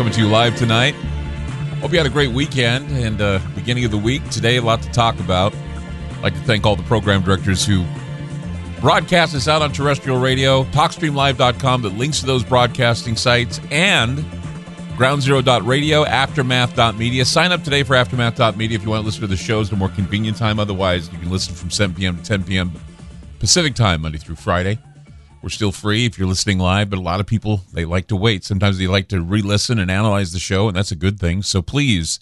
Coming to you live tonight. Hope you had a great weekend and uh, beginning of the week. Today, a lot to talk about. I'd like to thank all the program directors who broadcast this out on terrestrial radio, talkstreamlive.com that links to those broadcasting sites, and groundzero.radio, aftermath.media. Sign up today for aftermath.media if you want to listen to the shows at a more convenient time. Otherwise, you can listen from 7 p.m. to 10 p.m. Pacific time, Monday through Friday. We're still free if you're listening live, but a lot of people, they like to wait. Sometimes they like to re listen and analyze the show, and that's a good thing. So please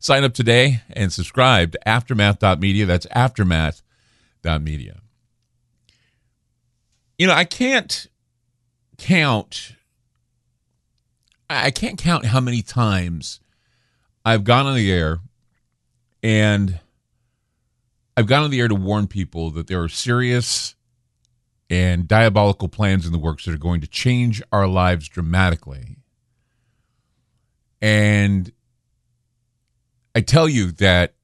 sign up today and subscribe to aftermath.media. That's aftermath.media. You know, I can't count I can't count how many times I've gone on the air and I've gone on the air to warn people that there are serious and diabolical plans in the works that are going to change our lives dramatically. And I tell you that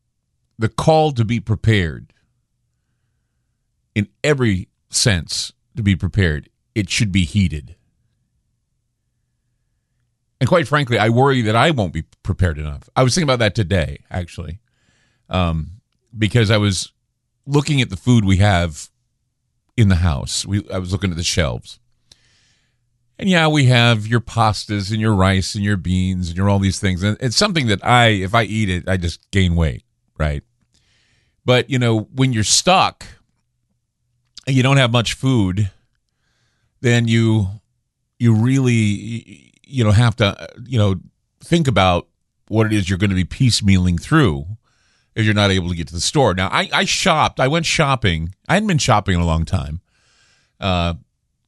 the call to be prepared in every sense to be prepared, it should be heeded. And quite frankly, I worry that I won't be prepared enough. I was thinking about that today, actually, um, because I was looking at the food we have in the house. We, I was looking at the shelves. And yeah, we have your pastas and your rice and your beans and your all these things. And it's something that I, if I eat it, I just gain weight, right? But, you know, when you're stuck and you don't have much food, then you, you really, you know, have to, you know, think about what it is you're going to be piecemealing through if you're not able to get to the store. Now, I, I shopped. I went shopping. I hadn't been shopping in a long time uh,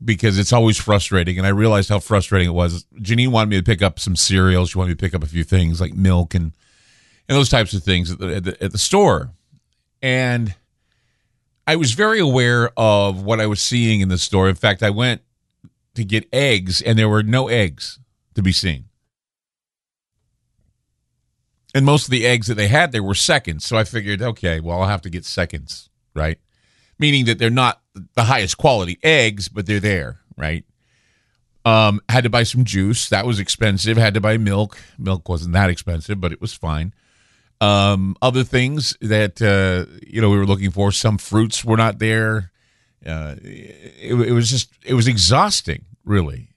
because it's always frustrating. And I realized how frustrating it was. Janine wanted me to pick up some cereals. She wanted me to pick up a few things like milk and, and those types of things at the, at the, at the store. And I was very aware of what I was seeing in the store. In fact, I went to get eggs and there were no eggs to be seen. And most of the eggs that they had there were seconds. So I figured, okay, well, I'll have to get seconds, right? Meaning that they're not the highest quality eggs, but they're there, right? Um, had to buy some juice. That was expensive. Had to buy milk. Milk wasn't that expensive, but it was fine. Um, other things that, uh, you know, we were looking for, some fruits were not there. Uh, it, it was just, it was exhausting, really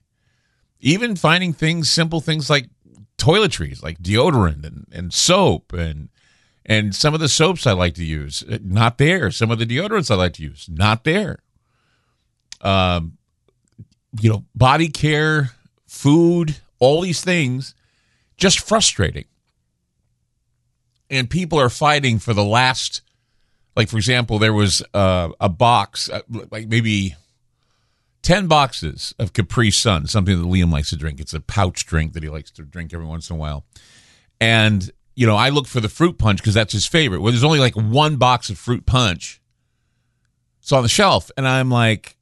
even finding things, simple things like toiletries, like deodorant and, and soap and and some of the soaps I like to use, uh, not there. Some of the deodorants I like to use, not there. Um, you know, body care, food, all these things, just frustrating. And people are fighting for the last, like for example, there was uh, a box, uh, like maybe 10 boxes of Capri Sun, something that Liam likes to drink. It's a pouch drink that he likes to drink every once in a while. And, you know, I look for the fruit punch because that's his favorite. Well, there's only like one box of fruit punch. It's on the shelf. And I'm like,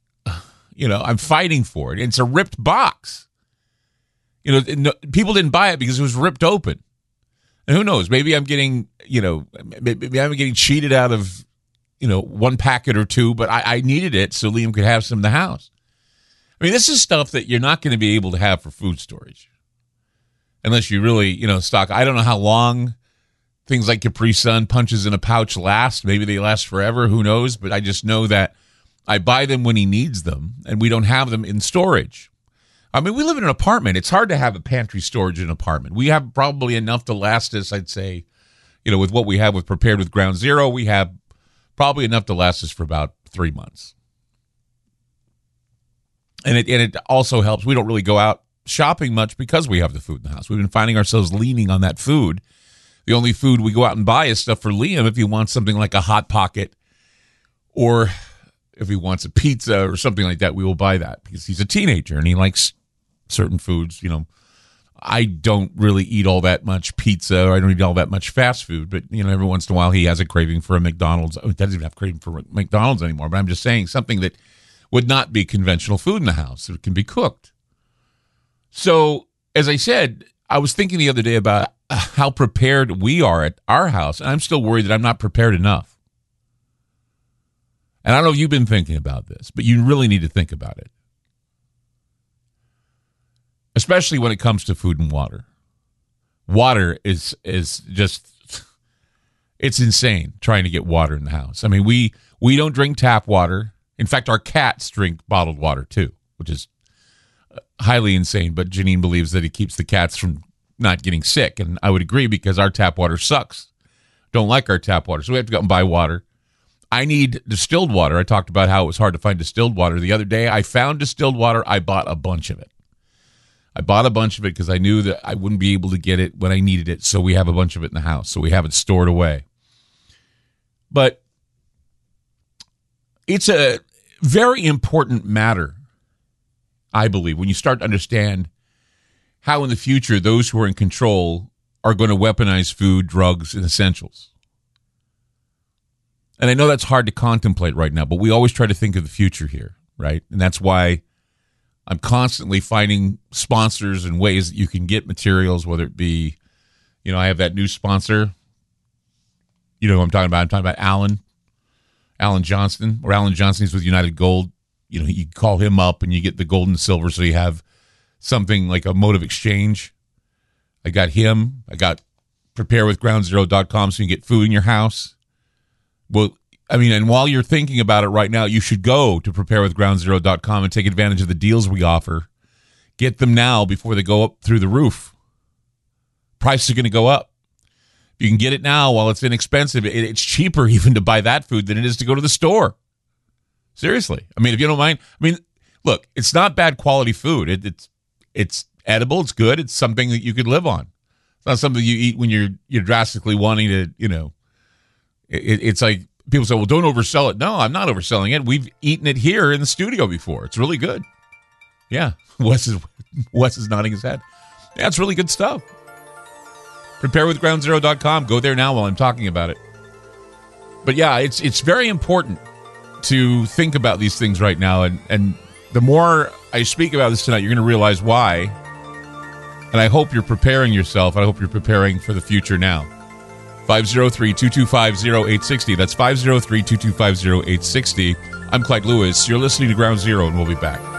you know, I'm fighting for it. It's a ripped box. You know, no, people didn't buy it because it was ripped open. And who knows? Maybe I'm getting, you know, maybe I'm getting cheated out of, you know, one packet or two, but I, I needed it so Liam could have some in the house. I mean, this is stuff that you're not going to be able to have for food storage unless you really, you know, stock. I don't know how long things like Capri Sun punches in a pouch last. Maybe they last forever. Who knows? But I just know that I buy them when he needs them, and we don't have them in storage. I mean, we live in an apartment. It's hard to have a pantry storage in an apartment. We have probably enough to last us, I'd say, you know, with what we have with prepared with Ground Zero, we have probably enough to last us for about three months. And it and it also helps. We don't really go out shopping much because we have the food in the house. We've been finding ourselves leaning on that food. The only food we go out and buy is stuff for Liam if he wants something like a hot pocket or if he wants a pizza or something like that, we will buy that because he's a teenager and he likes certain foods, you know. I don't really eat all that much pizza or I don't eat all that much fast food, but you know, every once in a while he has a craving for a McDonald's. Oh, doesn't even have craving for McDonald's anymore, but I'm just saying something that would not be conventional food in the house. It can be cooked. So, as I said, I was thinking the other day about uh, how prepared we are at our house, and I'm still worried that I'm not prepared enough. And I don't know if you've been thinking about this, but you really need to think about it especially when it comes to food and water. Water is is just it's insane trying to get water in the house. I mean, we we don't drink tap water. In fact, our cats drink bottled water too, which is uh, highly insane, but Janine believes that it keeps the cats from not getting sick, and I would agree because our tap water sucks. Don't like our tap water, so we have to go and buy water. I need distilled water. I talked about how it was hard to find distilled water the other day. I found distilled water. I bought a bunch of it. I bought a bunch of it because I knew that I wouldn't be able to get it when I needed it. So we have a bunch of it in the house. So we have it stored away. But it's a very important matter, I believe, when you start to understand how in the future those who are in control are going to weaponize food, drugs, and essentials. And I know that's hard to contemplate right now, but we always try to think of the future here, right? And that's why I'm constantly finding sponsors and ways that you can get materials, whether it be, you know, I have that new sponsor. You know who I'm talking about? I'm talking about Alan, Alan Johnston, or Alan Johnston is with United Gold. You know, you call him up and you get the gold and silver, so you have something like a mode of exchange. I got him. I got preparewithgroundzero.com so you can get food in your house. Well, I mean, and while you're thinking about it right now, you should go to preparewithgroundzero.com and take advantage of the deals we offer. Get them now before they go up through the roof. Prices are going to go up. You can get it now while it's inexpensive. It's cheaper even to buy that food than it is to go to the store. Seriously. I mean, if you don't mind, I mean, look, it's not bad quality food. It, it's it's edible. It's good. It's something that you could live on. It's not something you eat when you're you're drastically wanting to, you know. It, it's like people say, well, don't oversell it. No, I'm not overselling it. We've eaten it here in the studio before. It's really good. Yeah. Wes is, Wes is nodding his head. Yeah, really good stuff. Preparewithgroundzero.com. Go there now while I'm talking about it. But yeah, it's it's very important to think about these things right now. And, and the more I speak about this tonight, you're going to realize why. And I hope you're preparing yourself. I hope you're preparing for the future now. 503 225 0860. That's 503 225 0860. I'm Clyde Lewis. You're listening to Ground Zero, and we'll be back.